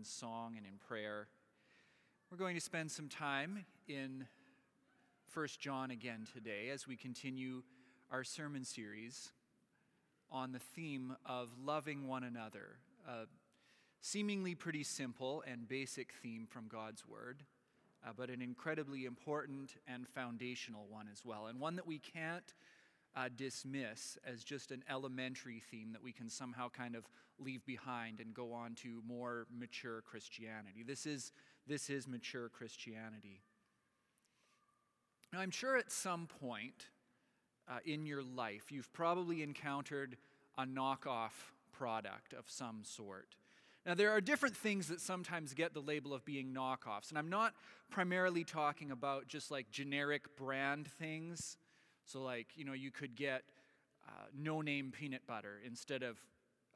in song and in prayer. We're going to spend some time in 1 John again today as we continue our sermon series on the theme of loving one another. A seemingly pretty simple and basic theme from God's Word, uh, but an incredibly important and foundational one as well, and one that we can't uh, dismiss as just an elementary theme that we can somehow kind of leave behind and go on to more mature Christianity. This is, this is mature Christianity. Now, I'm sure at some point uh, in your life you've probably encountered a knockoff product of some sort. Now, there are different things that sometimes get the label of being knockoffs, and I'm not primarily talking about just like generic brand things. So, like, you know, you could get uh, no name peanut butter instead of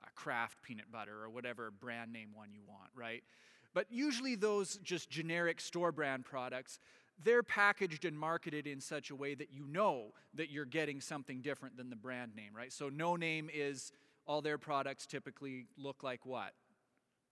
a Kraft peanut butter or whatever brand name one you want, right? But usually, those just generic store brand products, they're packaged and marketed in such a way that you know that you're getting something different than the brand name, right? So, no name is all their products typically look like what?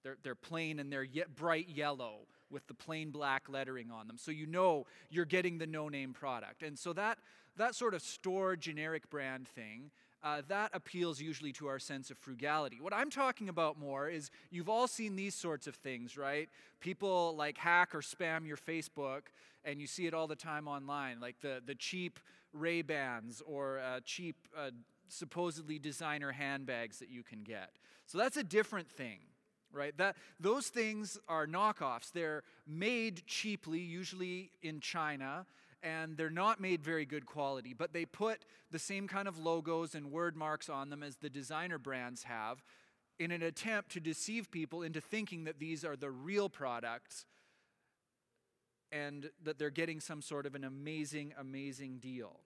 They're, they're plain and they're ye- bright yellow with the plain black lettering on them. So you know you're getting the no name product. And so that, that sort of store generic brand thing, uh, that appeals usually to our sense of frugality. What I'm talking about more is you've all seen these sorts of things, right? People like hack or spam your Facebook, and you see it all the time online, like the, the cheap Ray Bans or uh, cheap, uh, supposedly designer handbags that you can get. So that's a different thing right? That, those things are knockoffs. They're made cheaply, usually in China, and they're not made very good quality, but they put the same kind of logos and word marks on them as the designer brands have in an attempt to deceive people into thinking that these are the real products and that they're getting some sort of an amazing, amazing deal.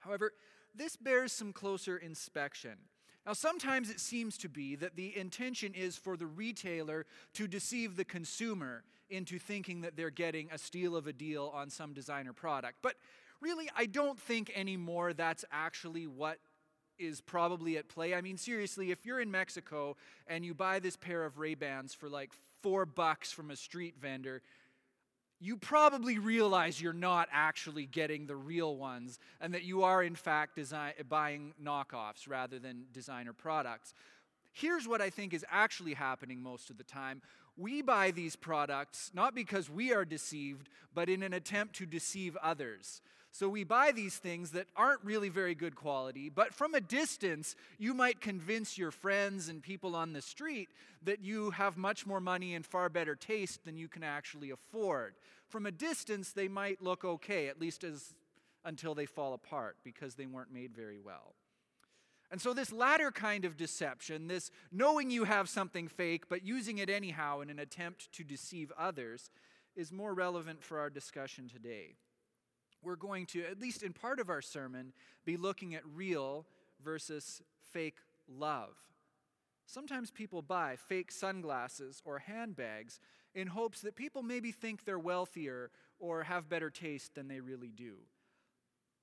However, this bears some closer inspection. Now, sometimes it seems to be that the intention is for the retailer to deceive the consumer into thinking that they're getting a steal of a deal on some designer product. But really, I don't think anymore that's actually what is probably at play. I mean, seriously, if you're in Mexico and you buy this pair of Ray-Bans for like four bucks from a street vendor, you probably realize you're not actually getting the real ones and that you are, in fact, design, buying knockoffs rather than designer products. Here's what I think is actually happening most of the time. We buy these products not because we are deceived, but in an attempt to deceive others. So we buy these things that aren't really very good quality, but from a distance, you might convince your friends and people on the street that you have much more money and far better taste than you can actually afford. From a distance, they might look okay, at least as until they fall apart because they weren't made very well. And so, this latter kind of deception, this knowing you have something fake but using it anyhow in an attempt to deceive others, is more relevant for our discussion today we're going to, at least in part of our sermon, be looking at real versus fake love. Sometimes people buy fake sunglasses or handbags in hopes that people maybe think they're wealthier or have better taste than they really do.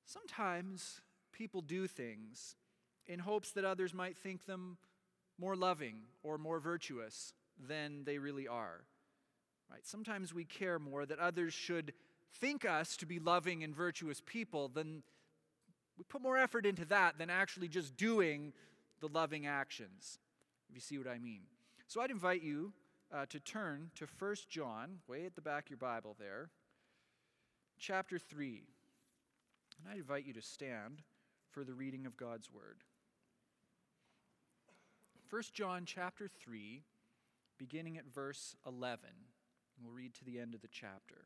Sometimes people do things in hopes that others might think them more loving or more virtuous than they really are. Right? Sometimes we care more that others should think us to be loving and virtuous people, then we put more effort into that than actually just doing the loving actions, if you see what I mean. So I'd invite you uh, to turn to 1 John, way at the back of your Bible there, chapter 3. And I invite you to stand for the reading of God's Word. 1 John chapter 3, beginning at verse 11. We'll read to the end of the chapter.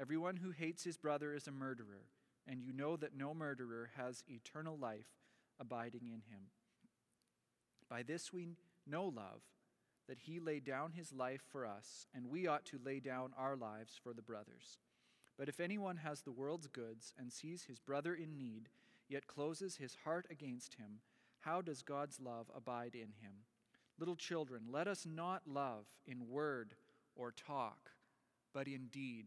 Everyone who hates his brother is a murderer, and you know that no murderer has eternal life abiding in him. By this we know love, that he laid down his life for us, and we ought to lay down our lives for the brothers. But if anyone has the world's goods and sees his brother in need, yet closes his heart against him, how does God's love abide in him? Little children, let us not love in word or talk, but in deed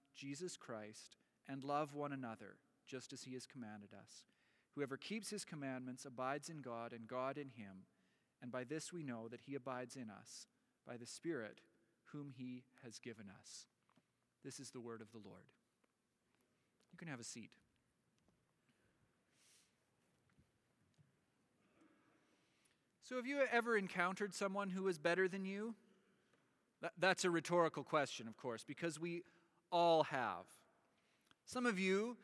Jesus Christ, and love one another, just as he has commanded us. Whoever keeps his commandments abides in God, and God in him. And by this we know that he abides in us, by the Spirit whom he has given us. This is the word of the Lord. You can have a seat. So, have you ever encountered someone who is better than you? That's a rhetorical question, of course, because we all have. Some of you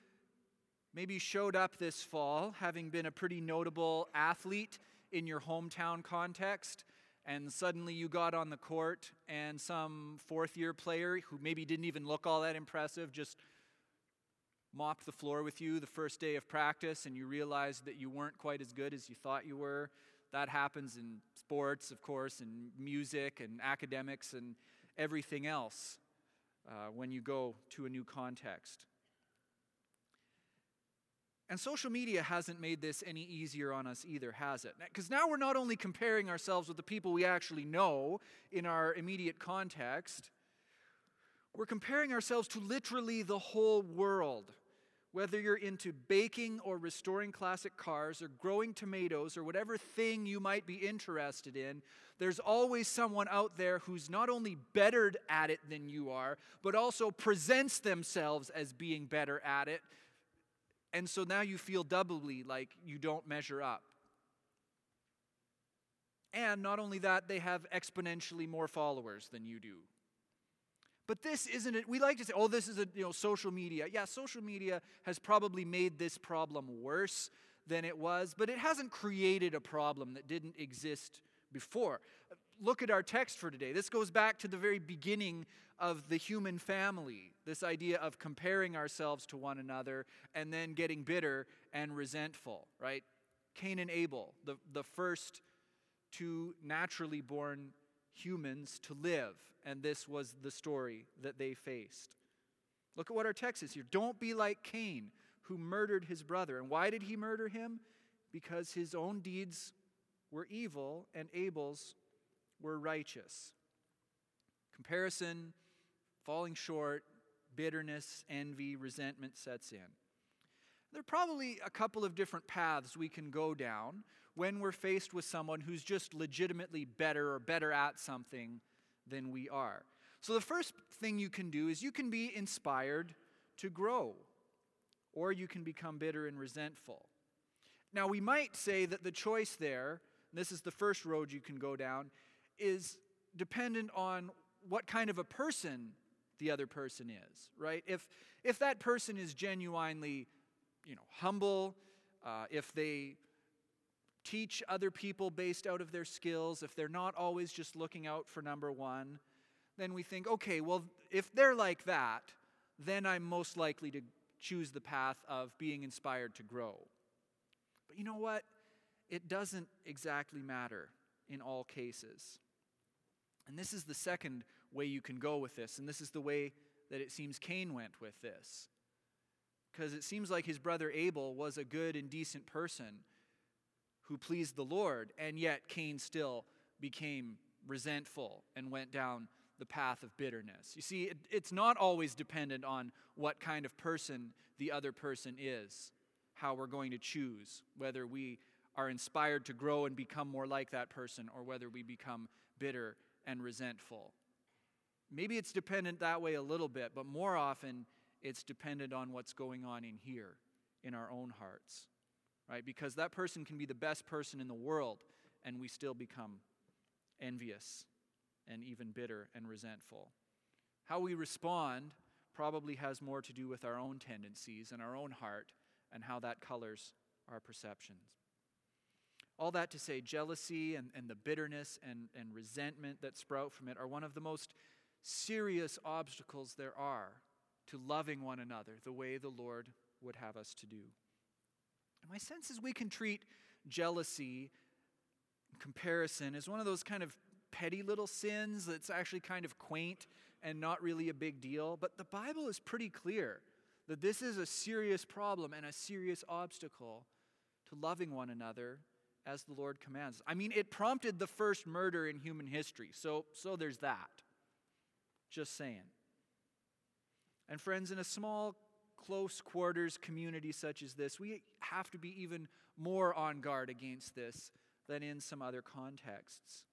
maybe showed up this fall having been a pretty notable athlete in your hometown context, and suddenly you got on the court, and some fourth year player who maybe didn't even look all that impressive just mopped the floor with you the first day of practice, and you realized that you weren't quite as good as you thought you were. That happens in sports, of course, and music and academics and everything else uh, when you go to a new context. And social media hasn't made this any easier on us either, has it? Because now we're not only comparing ourselves with the people we actually know in our immediate context, we're comparing ourselves to literally the whole world. Whether you're into baking or restoring classic cars or growing tomatoes or whatever thing you might be interested in, there's always someone out there who's not only bettered at it than you are, but also presents themselves as being better at it and so now you feel doubly like you don't measure up. And not only that, they have exponentially more followers than you do. But this isn't it. We like to say, oh, this is a you know social media. Yeah, social media has probably made this problem worse than it was, but it hasn't created a problem that didn't exist before. Look at our text for today. This goes back to the very beginning of the human family this idea of comparing ourselves to one another and then getting bitter and resentful, right? Cain and Abel, the, the first two naturally born humans to live, and this was the story that they faced. Look at what our text is here. Don't be like Cain, who murdered his brother. And why did he murder him? Because his own deeds were evil and Abel's were righteous. Comparison falling short, bitterness, envy, resentment sets in. There are probably a couple of different paths we can go down when we're faced with someone who's just legitimately better or better at something than we are. So, the first thing you can do is you can be inspired to grow, or you can become bitter and resentful. Now, we might say that the choice there, this is the first road you can go down, is dependent on what kind of a person the other person is, right? If, if that person is genuinely, you know, humble, uh, if they teach other people based out of their skills, if they're not always just looking out for number one, then we think, okay, well, if they're like that, then I'm most likely to choose the path of being inspired to grow. But you know what? It doesn't exactly matter in all cases. And this is the second way you can go with this. And this is the way that it seems Cain went with this. Because it seems like his brother Abel was a good and decent person who pleased the Lord, and yet Cain still became resentful and went down the path of bitterness. You see, it, it's not always dependent on what kind of person the other person is, how we're going to choose, whether we are inspired to grow and become more like that person or whether we become bitter and resentful. Maybe it's dependent that way a little bit, but more often it's dependent on what's going on in here, in our own hearts, right? Because that person can be the best person in the world and we still become envious, and even bitter and resentful. How we respond probably has more to do with our own tendencies and our own heart and how that colors our perceptions. All that to say, jealousy and, and the bitterness and, and resentment that sprout from it are one of the most serious obstacles there are to loving one another the way the Lord would have us to do. And my sense is we can treat jealousy, comparison, as one of those kind of petty little sins that's actually kind of quaint and not really a big deal. But the Bible is pretty clear that this is a serious problem and a serious obstacle to loving one another as the Lord commands. I mean, it prompted the first murder in human history. So, so there's that. Just saying. And friends, in a small, close quarters community such as this, we have to be even more on guard against this than in some other contexts.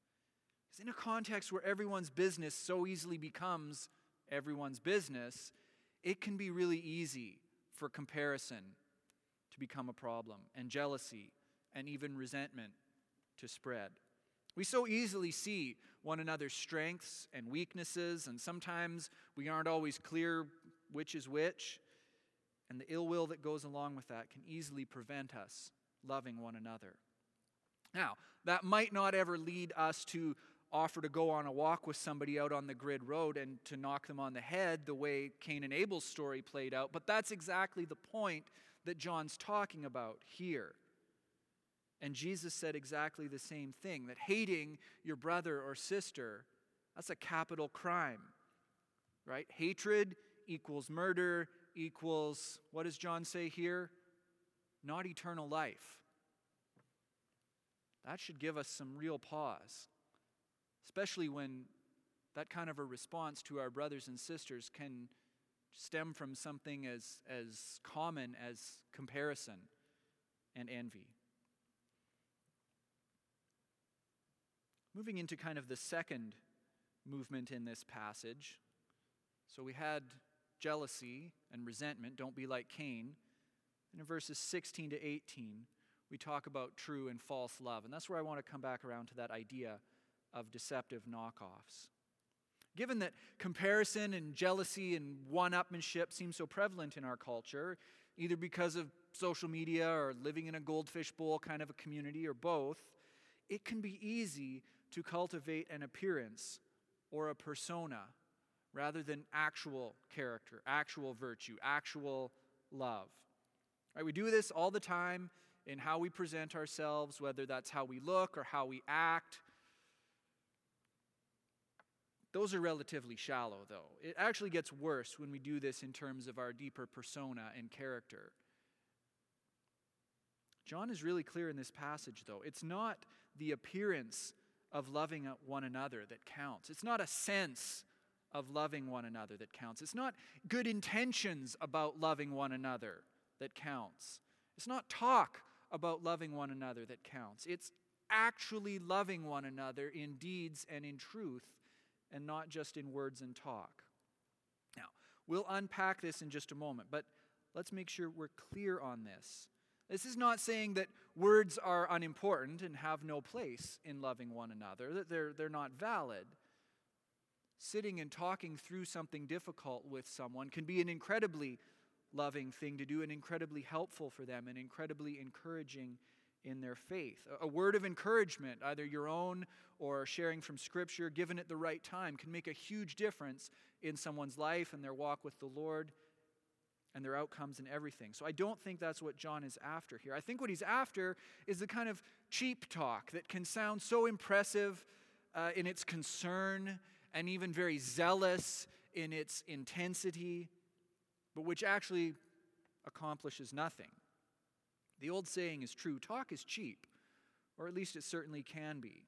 Because in a context where everyone's business so easily becomes everyone's business, it can be really easy for comparison to become a problem, and jealousy, and even resentment to spread. We so easily see one another's strengths and weaknesses, and sometimes we aren't always clear which is which. And the ill will that goes along with that can easily prevent us loving one another. Now, that might not ever lead us to offer to go on a walk with somebody out on the grid road and to knock them on the head the way Cain and Abel's story played out, but that's exactly the point that John's talking about here. And Jesus said exactly the same thing that hating your brother or sister, that's a capital crime, right? Hatred equals murder equals, what does John say here? Not eternal life. That should give us some real pause, especially when that kind of a response to our brothers and sisters can stem from something as, as common as comparison and envy. Moving into kind of the second movement in this passage. So we had jealousy and resentment, don't be like Cain. And in verses 16 to 18, we talk about true and false love. And that's where I want to come back around to that idea of deceptive knockoffs. Given that comparison and jealousy and one upmanship seem so prevalent in our culture, either because of social media or living in a goldfish bowl kind of a community or both, it can be easy to cultivate an appearance or a persona rather than actual character, actual virtue, actual love. Right, we do this all the time in how we present ourselves, whether that's how we look or how we act. Those are relatively shallow, though. It actually gets worse when we do this in terms of our deeper persona and character. John is really clear in this passage, though. It's not the appearance of loving one another that counts, it's not a sense of loving one another that counts. It's not good intentions about loving one another that counts. It's not talk about loving one another that counts. It's actually loving one another in deeds and in truth and not just in words and talk. Now, we'll unpack this in just a moment, but let's make sure we're clear on this. This is not saying that words are unimportant and have no place in loving one another, that they're, they're not valid sitting and talking through something difficult with someone can be an incredibly loving thing to do and incredibly helpful for them and incredibly encouraging in their faith. A word of encouragement, either your own or sharing from Scripture, given at the right time, can make a huge difference in someone's life and their walk with the Lord and their outcomes and everything. So I don't think that's what John is after here. I think what he's after is the kind of cheap talk that can sound so impressive uh, in its concern and even very zealous in its intensity, but which actually accomplishes nothing. The old saying is true talk is cheap, or at least it certainly can be.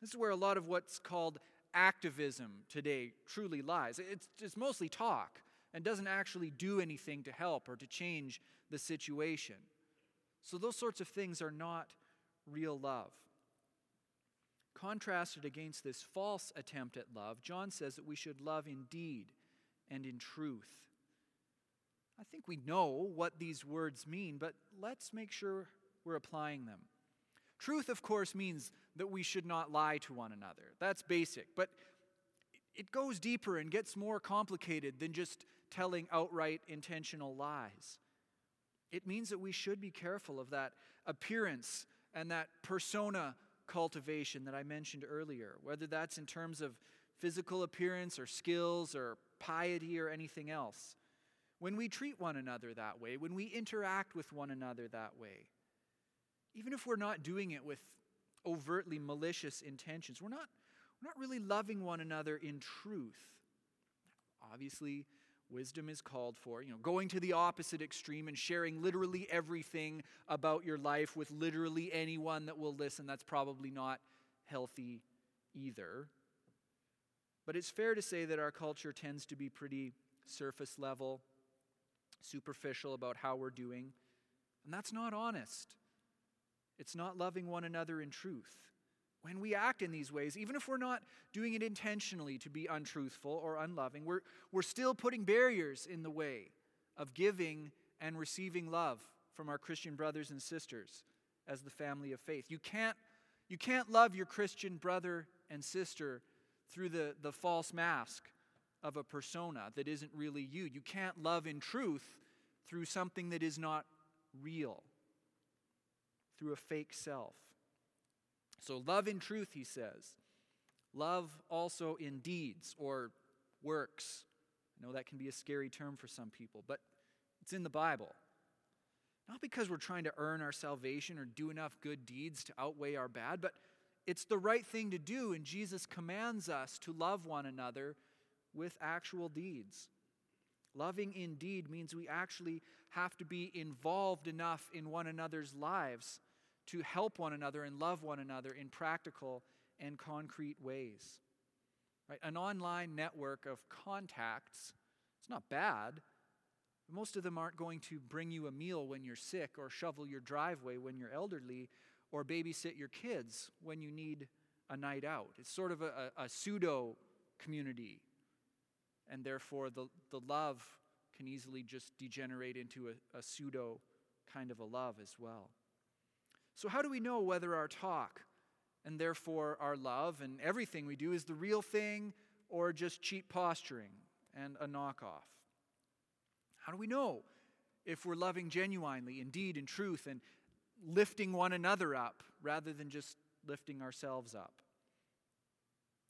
This is where a lot of what's called activism today truly lies. It's, it's mostly talk and doesn't actually do anything to help or to change the situation. So, those sorts of things are not real love. Contrasted against this false attempt at love, John says that we should love in deed and in truth. I think we know what these words mean, but let's make sure we're applying them. Truth, of course, means that we should not lie to one another. That's basic. But it goes deeper and gets more complicated than just telling outright intentional lies. It means that we should be careful of that appearance and that persona cultivation that I mentioned earlier, whether that's in terms of physical appearance or skills or piety or anything else. When we treat one another that way, when we interact with one another that way, even if we're not doing it with overtly malicious intentions, we're not, we're not really loving one another in truth. Obviously, wisdom is called for. You know, going to the opposite extreme and sharing literally everything about your life with literally anyone that will listen, that's probably not healthy either. But it's fair to say that our culture tends to be pretty surface level, superficial about how we're doing, and that's not honest. It's not loving one another in truth. When we act in these ways, even if we're not doing it intentionally to be untruthful or unloving, we're, we're still putting barriers in the way of giving and receiving love from our Christian brothers and sisters as the family of faith. You can't, you can't love your Christian brother and sister through the, the false mask of a persona that isn't really you. You can't love in truth through something that is not real through a fake self. So, love in truth, he says. Love also in deeds or works. I know that can be a scary term for some people, but it's in the Bible. Not because we're trying to earn our salvation or do enough good deeds to outweigh our bad, but it's the right thing to do, and Jesus commands us to love one another with actual deeds. Loving indeed means we actually have to be involved enough in one another's lives to help one another and love one another in practical and concrete ways. Right? An online network of contacts, it's not bad. Most of them aren't going to bring you a meal when you're sick or shovel your driveway when you're elderly or babysit your kids when you need a night out. It's sort of a, a, a pseudo community and therefore the, the love can easily just degenerate into a, a pseudo kind of a love as well. So, how do we know whether our talk and therefore our love and everything we do is the real thing or just cheap posturing and a knockoff? How do we know if we're loving genuinely, indeed, in truth, and lifting one another up rather than just lifting ourselves up?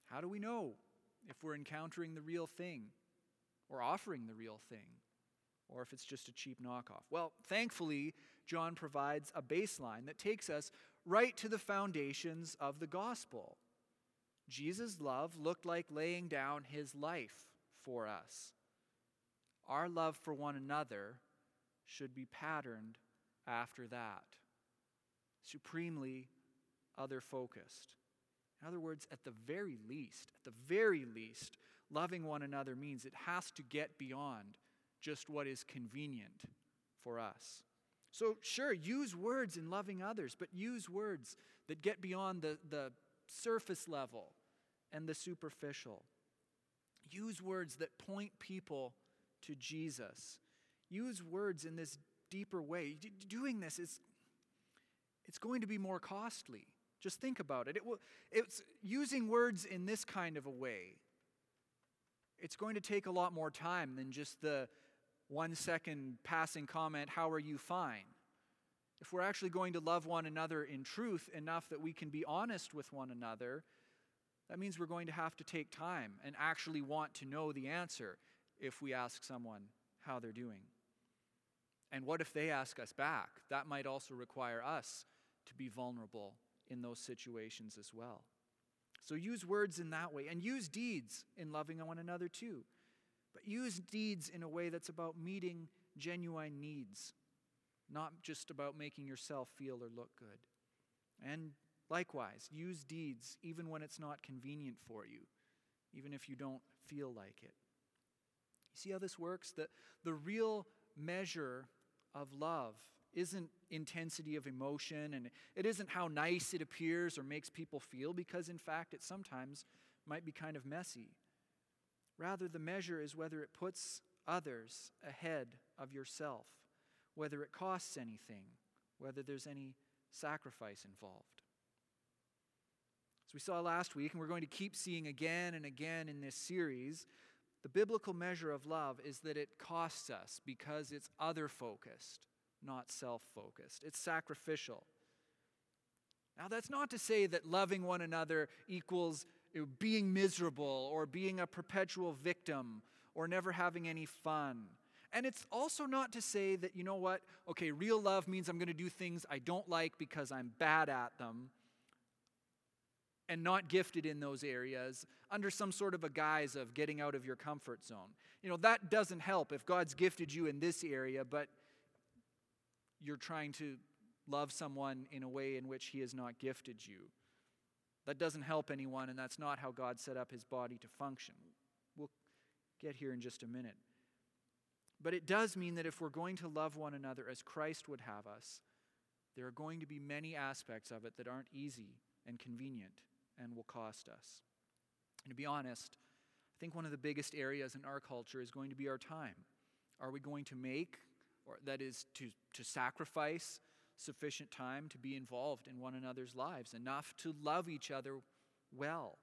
How do we know if we're encountering the real thing or offering the real thing, or if it's just a cheap knockoff. Well, thankfully, John provides a baseline that takes us right to the foundations of the gospel. Jesus' love looked like laying down his life for us. Our love for one another should be patterned after that, supremely other focused. In other words, at the very least, at the very least, loving one another means it has to get beyond just what is convenient for us. So, sure, use words in loving others, but use words that get beyond the, the surface level and the superficial. Use words that point people to Jesus. Use words in this deeper way. doing this is it's going to be more costly. Just think about it. it will, it's using words in this kind of a way. It's going to take a lot more time than just the one second passing comment, How are you fine? If we're actually going to love one another in truth enough that we can be honest with one another, that means we're going to have to take time and actually want to know the answer if we ask someone how they're doing. And what if they ask us back? That might also require us to be vulnerable in those situations as well. So use words in that way and use deeds in loving one another too. But use deeds in a way that's about meeting genuine needs, not just about making yourself feel or look good. And likewise, use deeds even when it's not convenient for you, even if you don't feel like it. You see how this works? The, the real measure of love isn't intensity of emotion and it isn't how nice it appears or makes people feel, because in fact, it sometimes might be kind of messy. Rather, the measure is whether it puts others ahead of yourself, whether it costs anything, whether there's any sacrifice involved. As we saw last week, and we're going to keep seeing again and again in this series, the biblical measure of love is that it costs us because it's other focused, not self focused. It's sacrificial. Now, that's not to say that loving one another equals being miserable or being a perpetual victim or never having any fun. And it's also not to say that, you know what, okay, real love means I'm going to do things I don't like because I'm bad at them and not gifted in those areas under some sort of a guise of getting out of your comfort zone. You know, that doesn't help if God's gifted you in this area, but you're trying to love someone in a way in which He has not gifted you. That doesn't help anyone, and that's not how God set up His body to function. We'll get here in just a minute. But it does mean that if we're going to love one another as Christ would have us, there are going to be many aspects of it that aren't easy and convenient and will cost us. And to be honest, I think one of the biggest areas in our culture is going to be our time. Are we going to make, or that is, to, to sacrifice sufficient time to be involved in one another's lives, enough to love each other well?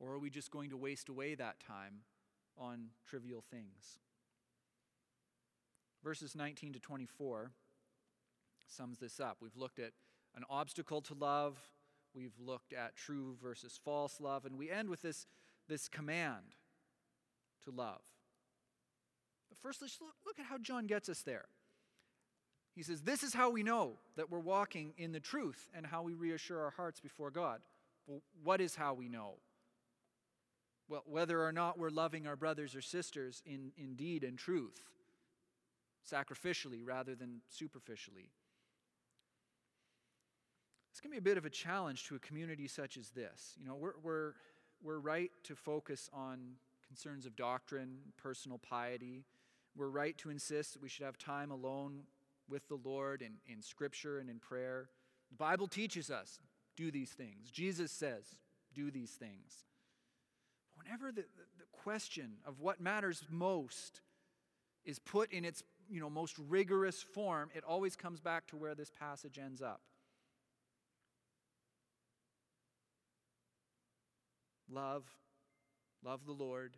Or are we just going to waste away that time on trivial things? Verses 19 to 24 sums this up. We've looked at an obstacle to love, We've looked at true versus false love, and we end with this, this command to love. But first, let's look, look at how John gets us there. He says, This is how we know that we're walking in the truth and how we reassure our hearts before God. Well, what is how we know? Well, whether or not we're loving our brothers or sisters in, in deed and truth, sacrificially rather than superficially. It's going to be a bit of a challenge to a community such as this. You know, we're, we're, we're right to focus on concerns of doctrine, personal piety. We're right to insist that we should have time alone with the Lord in, in Scripture and in prayer. The Bible teaches us do these things. Jesus says do these things. Whenever the, the question of what matters most is put in its you know, most rigorous form, it always comes back to where this passage ends up. Love, love the Lord,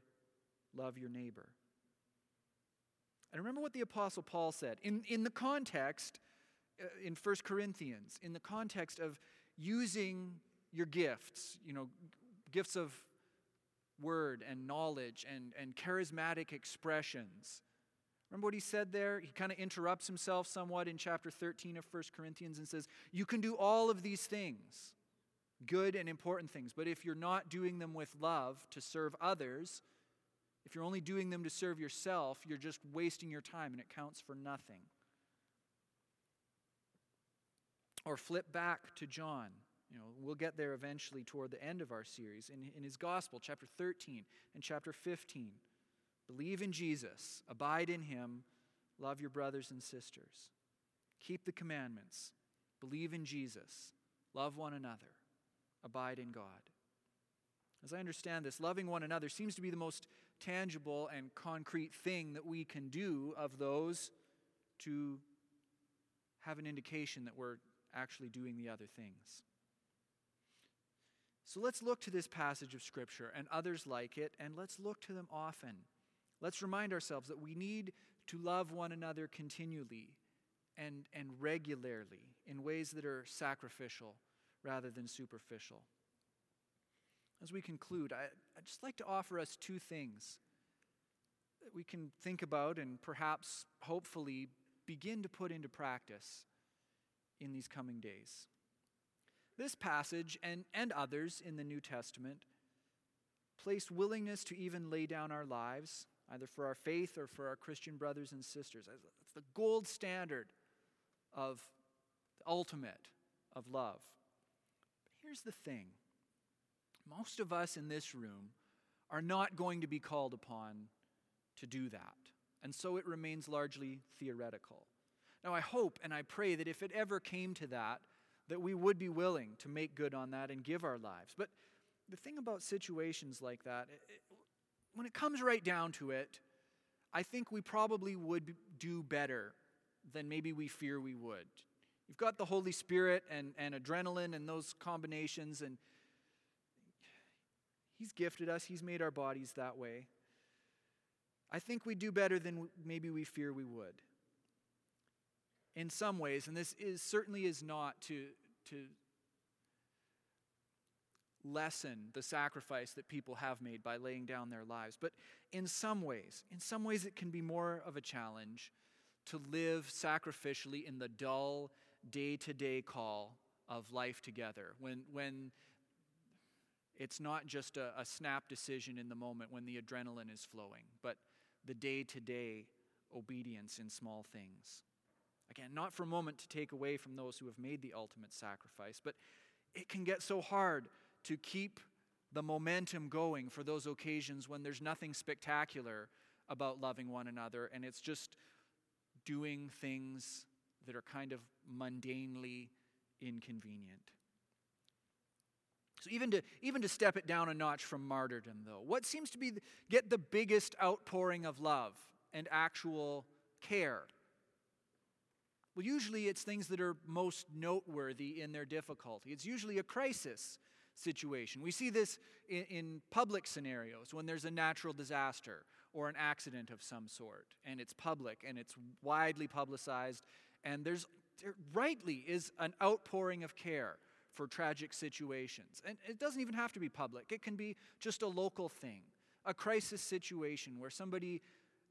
love your neighbor. And remember what the Apostle Paul said in, in the context, uh, in 1 Corinthians, in the context of using your gifts, you know, gifts of word and knowledge and, and charismatic expressions. Remember what he said there? He kind of interrupts himself somewhat in chapter 13 of 1 Corinthians and says, You can do all of these things good and important things. But if you're not doing them with love to serve others, if you're only doing them to serve yourself, you're just wasting your time and it counts for nothing. Or flip back to John. You know, we'll get there eventually toward the end of our series. In, in his gospel, chapter 13 and chapter 15. Believe in Jesus, abide in him, love your brothers and sisters. Keep the commandments, believe in Jesus, love one another abide in God. As I understand this, loving one another seems to be the most tangible and concrete thing that we can do of those to have an indication that we're actually doing the other things. So let's look to this passage of Scripture and others like it, and let's look to them often. Let's remind ourselves that we need to love one another continually and, and regularly in ways that are sacrificial rather than superficial. As we conclude, I, would just like to offer us two things that we can think about and perhaps, hopefully, begin to put into practice in these coming days. This passage and, and others in the New Testament place willingness to even lay down our lives, either for our faith or for our Christian brothers and sisters. It's the gold standard of the ultimate of love. But Here's the thing most of us in this room are not going to be called upon to do that. And so it remains largely theoretical. Now, I hope and I pray that if it ever came to that, that we would be willing to make good on that and give our lives. But the thing about situations like that, it, when it comes right down to it, I think we probably would do better than maybe we fear we would. You've got the Holy Spirit and, and adrenaline and those combinations, and He's gifted us, He's made our bodies that way. I think we do better than maybe we fear we would. In some ways, and this is certainly is not to, to lessen the sacrifice that people have made by laying down their lives. But in some ways, in some ways, it can be more of a challenge to live sacrificially in the dull, day to day call of life together. When, when it's not just a, a snap decision in the moment when the adrenaline is flowing, but the day to day obedience in small things. Again, not for a moment to take away from those who have made the ultimate sacrifice, but it can get so hard to keep the momentum going for those occasions when there's nothing spectacular about loving one another and it's just doing things that are kind of mundanely inconvenient. So even to even to step it down a notch from martyrdom though, what seems to be the, get the biggest outpouring of love and actual care? Well, usually it's things that are most noteworthy in their difficulty. It's usually a crisis situation. We see this in, in, public scenarios when there's a natural disaster or an accident of some sort, and it's public and it's widely publicized, and there's there rightly is an outpouring of care for tragic situations. And it doesn't even have to be public, it can be just a local thing, a crisis situation where somebody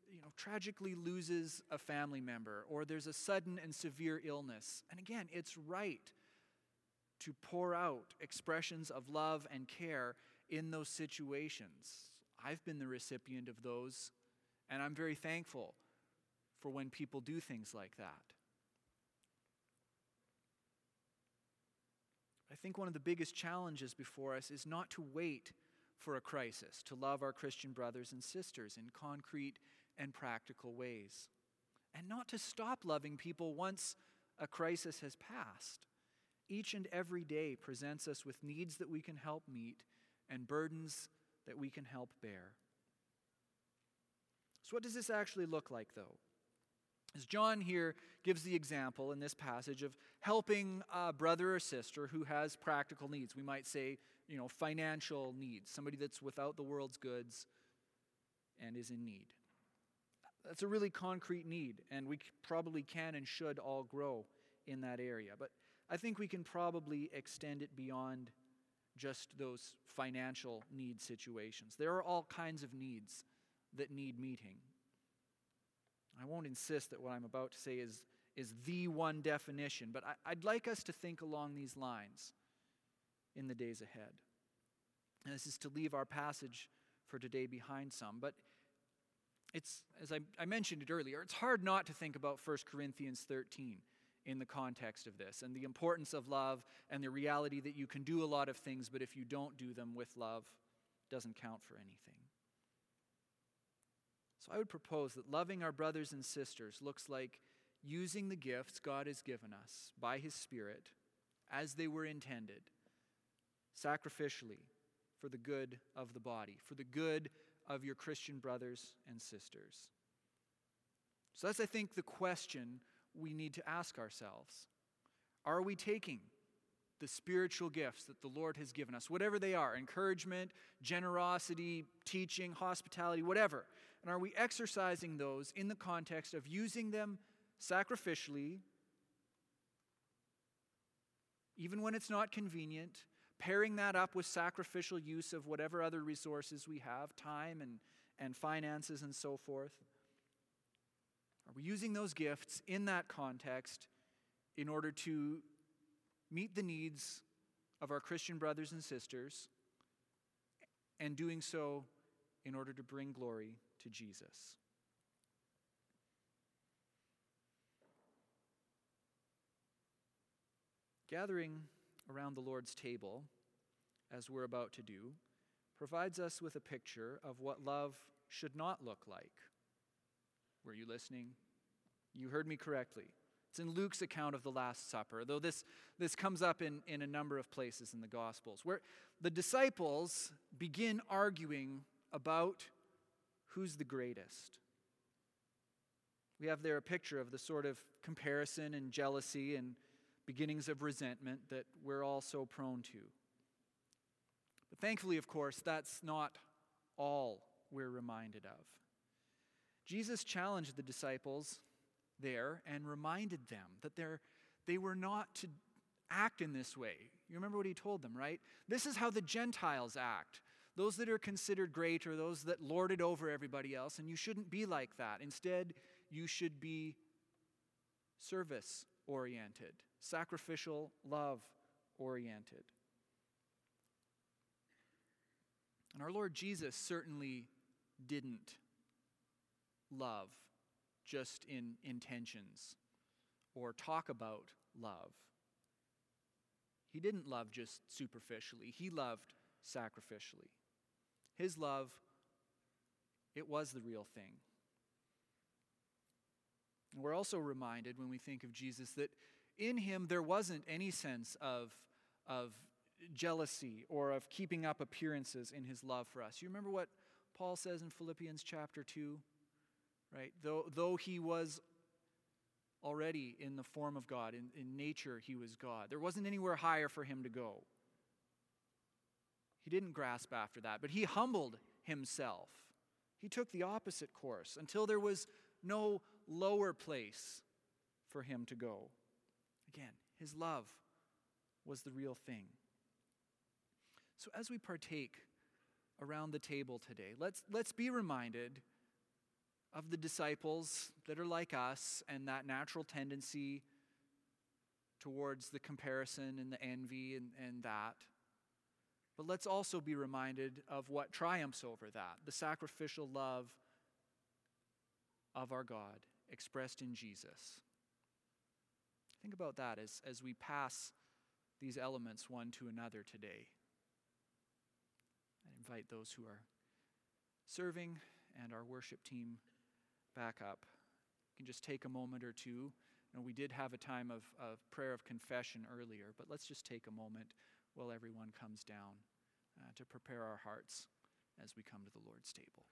you know, tragically loses a family member or there's a sudden and severe illness. And again, it's right to pour out expressions of love and care in those situations. I've been the recipient of those, and I'm very thankful for when people do things like that. I think one of the biggest challenges before us is not to wait for a crisis to love our Christian brothers and sisters in concrete and practical ways, and not to stop loving people once a crisis has passed. Each and every day presents us with needs that we can help meet and burdens that we can help bear. So, what does this actually look like, though? As John here gives the example in this passage of helping a brother or sister who has practical needs. We might say, you know, financial needs, somebody that's without the world's goods and is in need. That's a really concrete need, and we probably can and should all grow in that area. But I think we can probably extend it beyond just those financial need situations. There are all kinds of needs that need meeting. I won't insist that what I'm about to say is, is the one definition, but I, I'd like us to think along these lines in the days ahead. And this is to leave our passage for today behind some, but it's, as I, I mentioned it earlier, it's hard not to think about 1 Corinthians 13 in the context of this and the importance of love and the reality that you can do a lot of things, but if you don't do them with love, doesn't count for anything. So I would propose that loving our brothers and sisters looks like using the gifts God has given us by His Spirit as they were intended, sacrificially, for the good of the body, for the good of your Christian brothers and sisters. So that's, I think, the question we need to ask ourselves. Are we taking the spiritual gifts that the Lord has given us, whatever they are encouragement, generosity, teaching, hospitality, whatever and are we exercising those in the context of using them sacrificially, even when it's not convenient, pairing that up with sacrificial use of whatever other resources we have, time and, and finances and so forth? Are we using those gifts in that context in order to meet the needs of our Christian brothers and sisters and doing so in order to bring glory to Jesus. Gathering around the Lord's table, as we're about to do, provides us with a picture of what love should not look like. Were you listening? You heard me correctly. It's in Luke's account of the Last Supper, though this, this comes up in, in a number of places in the Gospels, where the disciples begin arguing about who's the greatest? We have there a picture of the sort of comparison and jealousy and beginnings of resentment that we're all so prone to. But thankfully, of course, that's not all we're reminded of. Jesus challenged the disciples there and reminded them that they're, they were not to act in this way. You remember what he told them, right? This is how the Gentiles act. Those that are considered great or those that lord it over everybody else, and you shouldn't be like that. Instead, you should be service oriented, sacrificial, love oriented. And our Lord Jesus certainly didn't love just in intentions or talk about love. He didn't love just superficially, he loved sacrificially. His love, it was the real thing. And we're also reminded when we think of Jesus that in him there wasn't any sense of, of jealousy or of keeping up appearances in his love for us. You remember what Paul says in Philippians chapter 2? Right? Though, though he was already in the form of God, in, in nature, he was God. There wasn't anywhere higher for him to go. He didn't grasp after that, but he humbled himself. He took the opposite course until there was no lower place for him to go. Again, his love was the real thing. So as we partake around the table today, let's, let's be reminded of the disciples that are like us and that natural tendency towards the comparison and the envy and, and that. But let's also be reminded of what triumphs over that the sacrificial love of our God expressed in Jesus. Think about that as, as we pass these elements one to another today. I invite those who are serving and our worship team back up. You can just take a moment or two. We did have a time of, of prayer of confession earlier, but let's just take a moment while everyone comes down uh, to prepare our hearts as we come to the Lord's table.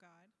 God,